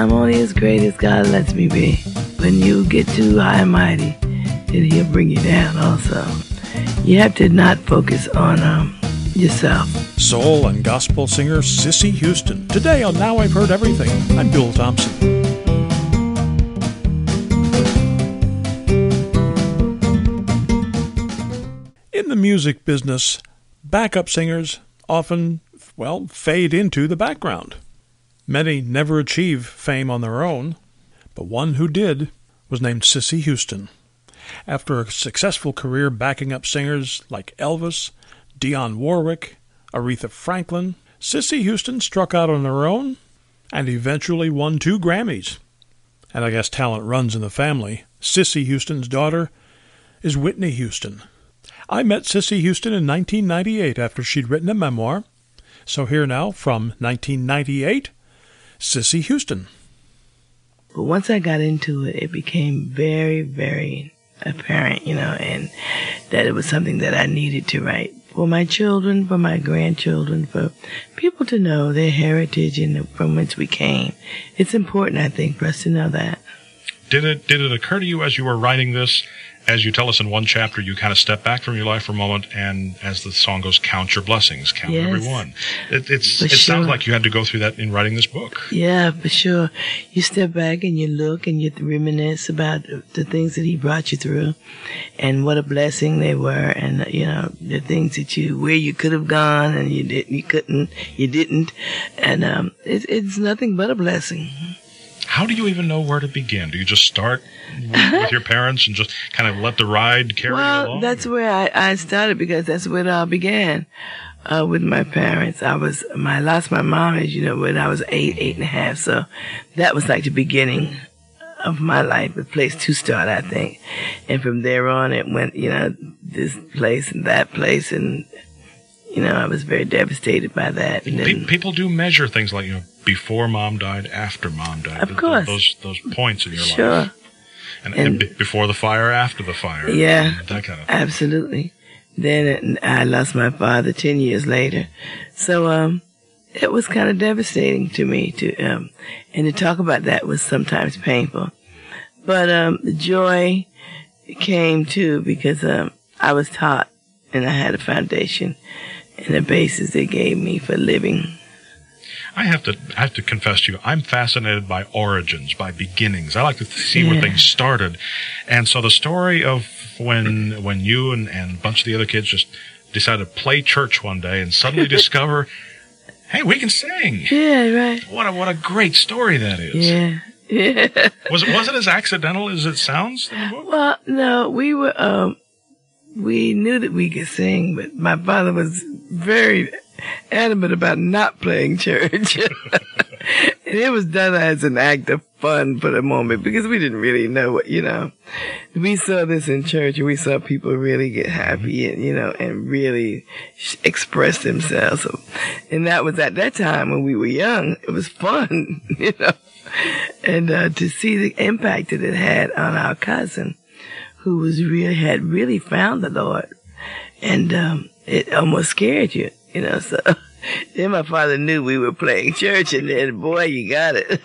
I'm only as great as God lets me be. When you get too high and mighty, then He'll bring you down also. You have to not focus on um, yourself. Soul and gospel singer Cissy Houston. Today on Now I've Heard Everything, I'm Bill Thompson. In the music business, backup singers often, well, fade into the background. Many never achieve fame on their own, but one who did was named Cissy Houston. After a successful career backing up singers like Elvis, Dionne Warwick, Aretha Franklin, Cissy Houston struck out on her own and eventually won two Grammys. And I guess talent runs in the family. Cissy Houston's daughter is Whitney Houston. I met Cissy Houston in 1998 after she'd written a memoir. So here now from 1998, Cissy Houston. But once I got into it, it became very, very apparent, you know, and that it was something that I needed to write for my children, for my grandchildren, for people to know their heritage and from whence we came. It's important, I think, for us to know that. Did it did it occur to you as you were writing this as you tell us in one chapter, you kind of step back from your life for a moment, and as the song goes, count your blessings, count yes. every one. It, it's it sure. sounds like you had to go through that in writing this book. Yeah, for sure. You step back and you look and you reminisce about the things that he brought you through, and what a blessing they were, and you know the things that you where you could have gone and you didn't, you couldn't, you didn't, and um, it, it's nothing but a blessing. How do you even know where to begin? Do you just start with, with your parents and just kind of let the ride carry well, you along? Well, that's where I, I started because that's where it all began. Uh, with my parents, I was, I lost my mom, as you know, when I was eight, eight and a half. So that was like the beginning of my life, the place to start, I think. And from there on, it went, you know, this place and that place and, you know, I was very devastated by that. And then, people do measure things like you know before mom died, after mom died. Of course. those those points in your sure. life, and, and, And- be- before the fire, after the fire, Yeah. that kind of. Absolutely. Then I lost my father 10 years later. So, um, it was kind of devastating to me to, um, and to talk about that was sometimes painful. But, um, the joy came too because, um, I was taught and I had a foundation and the basis they gave me for living. I have to I have to confess to you, I'm fascinated by origins, by beginnings. I like to see where things started, and so the story of when when you and, and a bunch of the other kids just decided to play church one day and suddenly discover, hey, we can sing. Yeah, right. What a what a great story that is. Yeah. Yeah. Was it was it as accidental as it sounds in the book? Well, no, we were, um, we knew that we could sing, but my father was very adamant about not playing church. and it was done as an act of fun for the moment because we didn't really know what, you know, we saw this in church and we saw people really get happy and, you know, and really sh- express themselves. So, and that was at that time when we were young. It was fun, you know, and, uh, to see the impact that it had on our cousin who was really, had really found the Lord. And, um, it almost scared you, you know, so. Then my father knew we were playing church, and then, boy, you got it.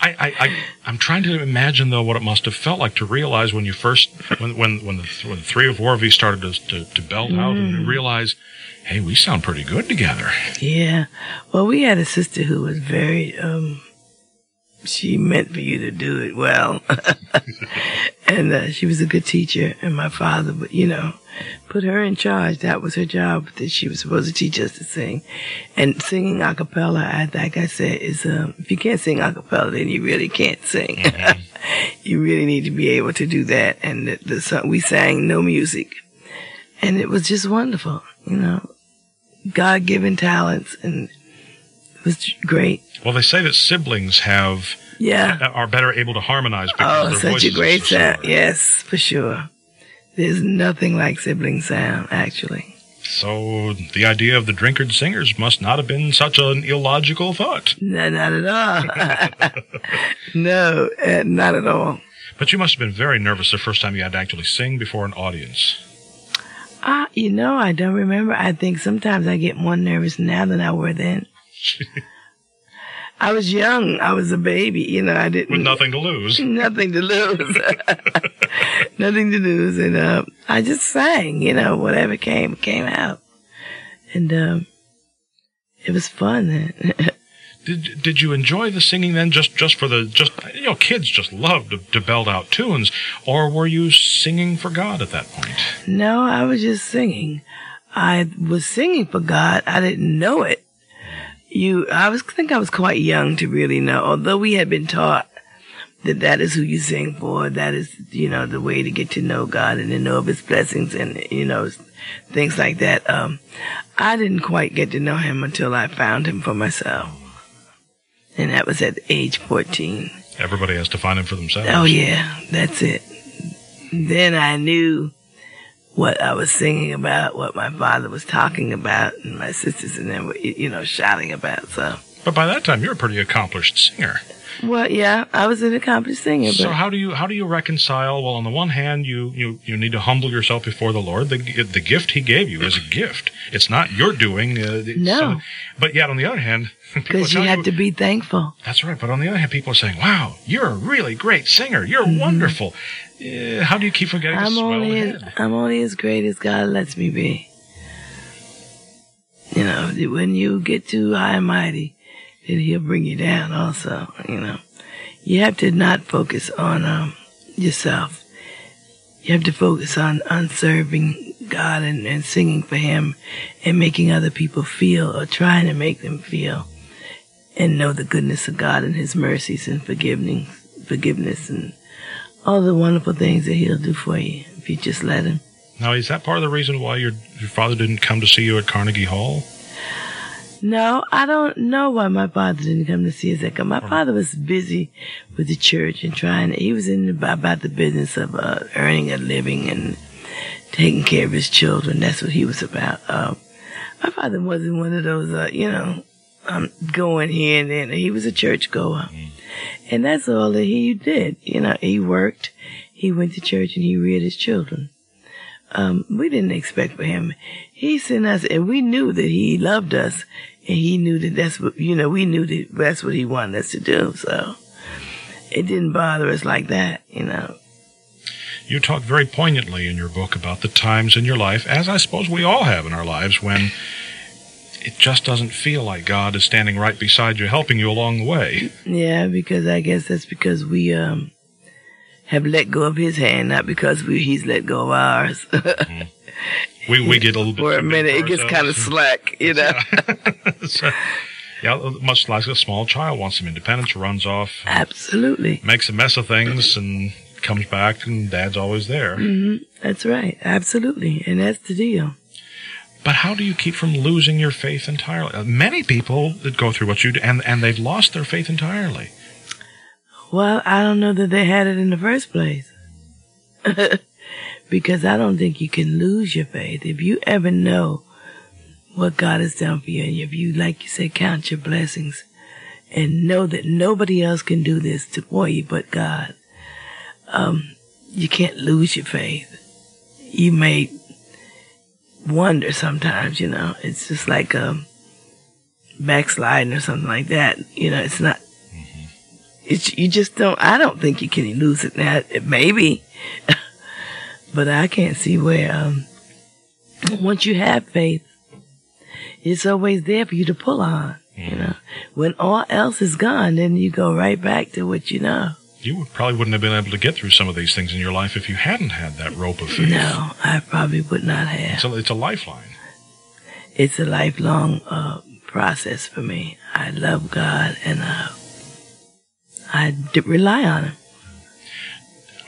I, I, I, I'm trying to imagine though what it must have felt like to realize when you first, when, when, when the, when the three or four of you started to, to, to belt out and Mm. realize, hey, we sound pretty good together. yeah. Well, we had a sister who was very, um, she meant for you to do it well. and uh, she was a good teacher. And my father, but you know, put her in charge. That was her job. That she was supposed to teach us to sing. And singing a cappella, I, like I said, is, um, if you can't sing a cappella, then you really can't sing. you really need to be able to do that. And the, the song, we sang no music. And it was just wonderful, you know, God given talents. And was great. Well, they say that siblings have, Yeah. are better able to harmonize because Oh, their such a great sound. Yes, for sure. There's nothing like sibling sound, actually. So the idea of the Drinkard singers must not have been such an illogical thought. No, not at all. no, uh, not at all. But you must have been very nervous the first time you had to actually sing before an audience. Ah, you know, I don't remember. I think sometimes I get more nervous now than I were then. I was young. I was a baby. You know, I didn't With nothing to lose. nothing to lose, nothing to lose, and uh, I just sang. You know, whatever came came out, and um, it was fun. Then. Did did you enjoy the singing then? Just just for the just you know kids just love to, to belt out tunes, or were you singing for God at that point? no, I was just singing. I was singing for God. I didn't know it. You, I was think I was quite young to really know. Although we had been taught that that is who you sing for. That is, you know, the way to get to know God and to know of His blessings and you know things like that. Um, I didn't quite get to know Him until I found Him for myself, and that was at age fourteen. Everybody has to find him for themselves. Oh yeah, that's it. Then I knew what I was singing about, what my father was talking about, and my sisters and them were, you know, shouting about. So, But by that time, you're a pretty accomplished singer. well, yeah, I was an accomplished singer, So how do you how do you reconcile? Well, on the one hand, you you, you need to humble yourself before the Lord. The the gift He gave you is a gift. It's not your doing. Uh, No. some- but yet, on the other hand, because you have to be thankful. That's right. But on the other hand, people are saying, "Wow, you're a really great singer. You're wonderful." How do you keep from getting to. I'm swell only as. I'm only as great as God lets me be. You know, when you get too high and mighty, then He'll bring you down. Also, you know, you have to not focus on um, yourself. You have to focus on on serving God and, and singing for Him, and making other people feel or trying to make them feel, and know the goodness of God and His mercies and forgiving forgiveness and all the wonderful things that he'll do for you if you just let him. Now, is that part of the reason why your your father didn't come to see you at Carnegie Hall? No, I don't know why my father didn't come to see us. Because my father was busy with the church and trying. He was in the, about the business of uh, earning a living and taking care of his children. That's what he was about. Um, my father wasn't one of those, uh, you know, um, going here and then. He was a church goer, and that's all that he did. You know, he worked, he went to church, and he reared his children. Um, we didn't expect for him. He sent us, and we knew that he loved us, and he knew that that's what you know. We knew that that's what he wanted us to do. So it didn't bother us like that, you know. You talk very poignantly in your book about the times in your life, as I suppose we all have in our lives, when it just doesn't feel like God is standing right beside you, helping you along the way. Yeah, because I guess that's because we um have let go of his hand, not because we he's let go of ours. We we get a little bit For a minute, it gets kind of slack, you know. So, yeah, much like a small child wants some independence, runs off, Absolutely, makes a mess of things, and comes back, and Dad's always there. hmm that's right. Absolutely, and that's the deal. But how do you keep from losing your faith entirely? Uh, Many people that go through what you do, and and they've lost their faith entirely. Well, I don't know that they had it in the first place. because I don't think you can lose your faith. If you ever know what God has done for you, and if you, like you say, count your blessings and know that nobody else can do this to, for you but God, um, you can't lose your faith. You may wonder sometimes, you know, it's just like, um, backsliding or something like that. You know, it's not, it's, you just don't, I don't think you can lose it now. It maybe, but I can't see where, um, once you have faith, it's always there for you to pull on, you know. When all else is gone, then you go right back to what you know. You probably wouldn't have been able to get through some of these things in your life if you hadn't had that rope of faith. No, I probably would not have. It's a, it's a lifeline. It's a lifelong, uh, process for me. I love God and, uh, I d- rely on Him.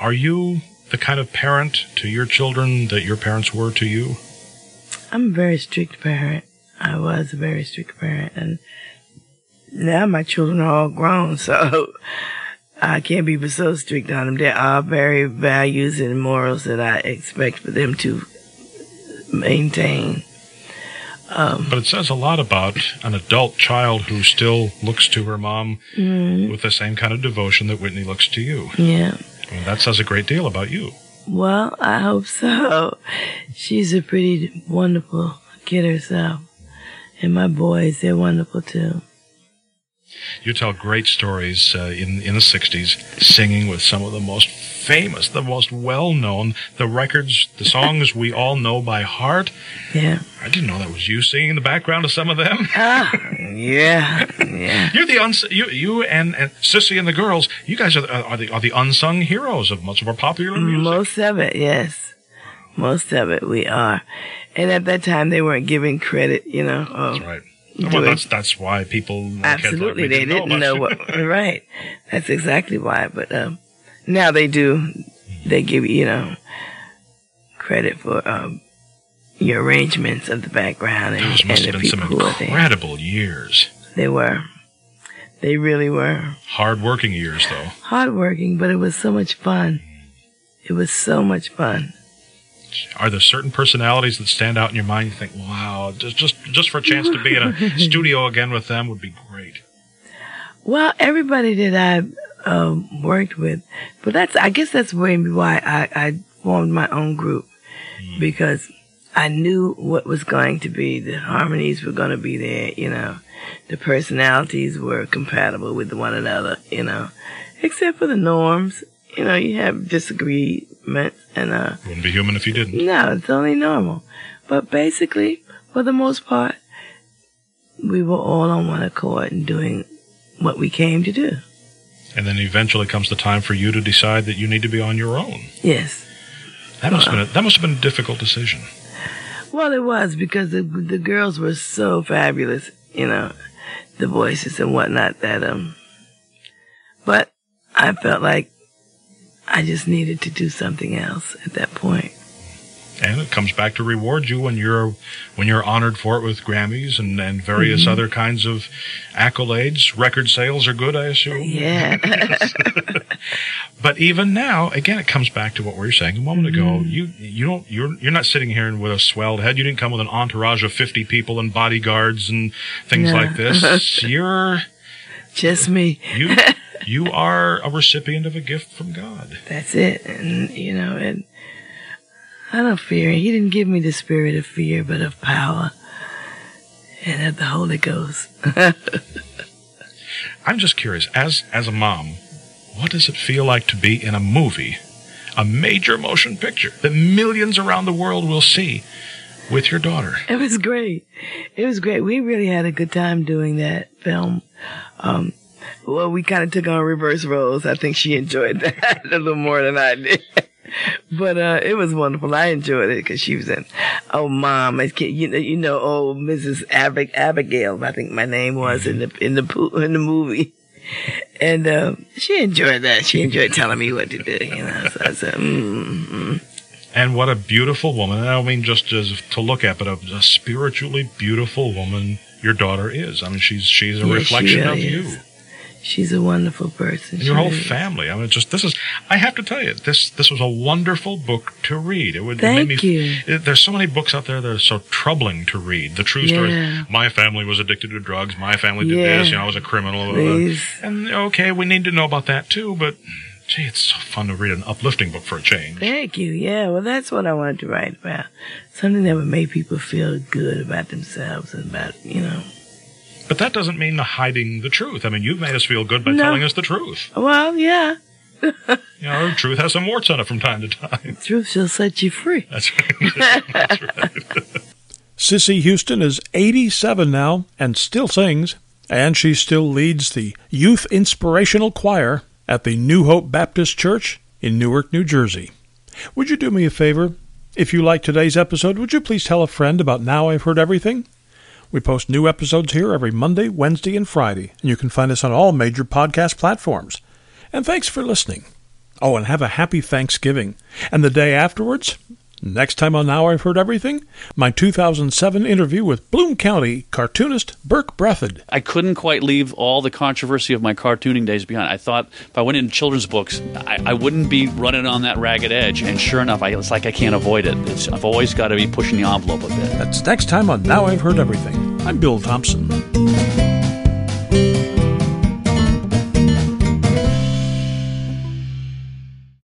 Are you the kind of parent to your children that your parents were to you? I'm a very strict parent. I was a very strict parent, and now my children are all grown, so I can't be so strict on them. There are very values and morals that I expect for them to maintain. Um, But it says a lot about an adult child who still looks to her mom mm, with the same kind of devotion that Whitney looks to you. yeah. I mean, that says a great deal about you. Well, I hope so. She's a pretty wonderful kid herself. And my boys, they're wonderful too. You tell great stories uh, in in the '60s, singing with some of the most famous, the most well-known, the records, the songs we all know by heart. Yeah. I didn't know that was you singing in the background of some of them. Ah, yeah, yeah. You're the uns- you you and, and Cissy and the girls. You guys are the, are the are the unsung heroes of much of our popular music. Most of it, yes. Most of it, we are. And at that time, they weren't giving credit, you know. That's right. Well, it. that's that's why people Absolutely, they didn't know much. what. Right, that's exactly why. But um, now they do. They give you, know, credit for um, your arrangements of the background and, Those and must the have been some are there. incredible years. They were. They really were Hard working years, though. Hard working, but it was so much fun. It was so much fun. Are there certain personalities that stand out in your mind? You think, wow, just just just for a chance to be in a studio again with them would be great. Well, everybody that I um, worked with, but that's I guess that's maybe why I, I formed my own group because I knew what was going to be. The harmonies were going to be there, you know. The personalities were compatible with one another, you know. Except for the norms, you know. You have disagreements, and uh, Wouldn't be human if you didn't. no, it's only normal. But basically, for the most part, we were all on one accord and doing what we came to do. And then eventually comes the time for you to decide that you need to be on your own. Yes. That must have been a, that must have been a difficult decision. Well, it was because the the girls were so fabulous, you know, the voices and whatnot. That um, but I felt like I just needed to do something else at that point. And it comes back to reward you when you're when you're honored for it with Grammys and, and various Mm-hmm. other kinds of accolades. Record sales are good, I assume. Yeah. But even now, again, it comes back to what we were saying a moment ago. Mm-hmm. You you don't you're you're not sitting here with a swelled head. You didn't come with an entourage of fifty people and bodyguards and things No. like this. You're just me. you you are a recipient of a gift from God. That's it. And you know, and I don't fear. He didn't give me the spirit of fear, but of power and of the Holy Ghost. I'm just curious, as as a mom, what does it feel like to be in a movie, a major motion picture that millions around the world will see with your daughter? It was great. It was great. We really had a good time doing that film. Um, well, we kind of took on reverse roles. I think she enjoyed that a little more than I did. But uh, it was wonderful. I enjoyed it because she was in. Oh, mom, I can't, you know, you know, oh, Mrs. Ab- Abigail, I think my name was in the in the po- in the movie, and uh, she enjoyed that. She enjoyed telling me what to do. You know, so I said, mm, mm. And what a beautiful woman. And I don't mean just as to look at, but a, a spiritually beautiful woman your daughter is. I mean, she's she's a Yeah, she reflection of really you. She's a wonderful person. Your whole is. family. I mean, just this is. I have to tell you, this this was a wonderful book to read. It would Thank it made me, you. It, there's so many books out there that are so troubling to read. The true stories. Yeah. My family was addicted to drugs. My family did Yeah. this. You know, I was a criminal. Please. And okay, we need to know about that too. But gee, it's so fun to read an uplifting book for a change. Thank you. Yeah, well, that's what I wanted to write about. Something that would make people feel good about themselves and about, you know. But that doesn't mean hiding the truth. I mean, you've made us feel good by No. telling us the truth. Well, yeah, You know, truth has some warts on it from time to time. truth shall set you free. That's right. That's right. Cissy Houston is 87 now and still sings, and she still leads the Youth Inspirational Choir at the New Hope Baptist Church in Newark, New Jersey. Would you do me a favor? If you like today's episode, would you please tell a friend about Now I've Heard Everything? We post new episodes here every Monday, Wednesday, and Friday, and you can find us on all major podcast platforms. And thanks for listening. Oh, and have a happy Thanksgiving. And the day afterwards, next time on Now I've Heard Everything, my 2007 interview with Bloom County cartoonist Berke Breathed. I couldn't quite leave all the controversy of my cartooning days behind. I thought if I went into children's books, I, I wouldn't be running on that ragged edge. And sure enough, I, it's like I can't avoid it. It's, I've always got to be pushing the envelope a bit. That's next time on Now I've Heard Everything. I'm Bill Thompson.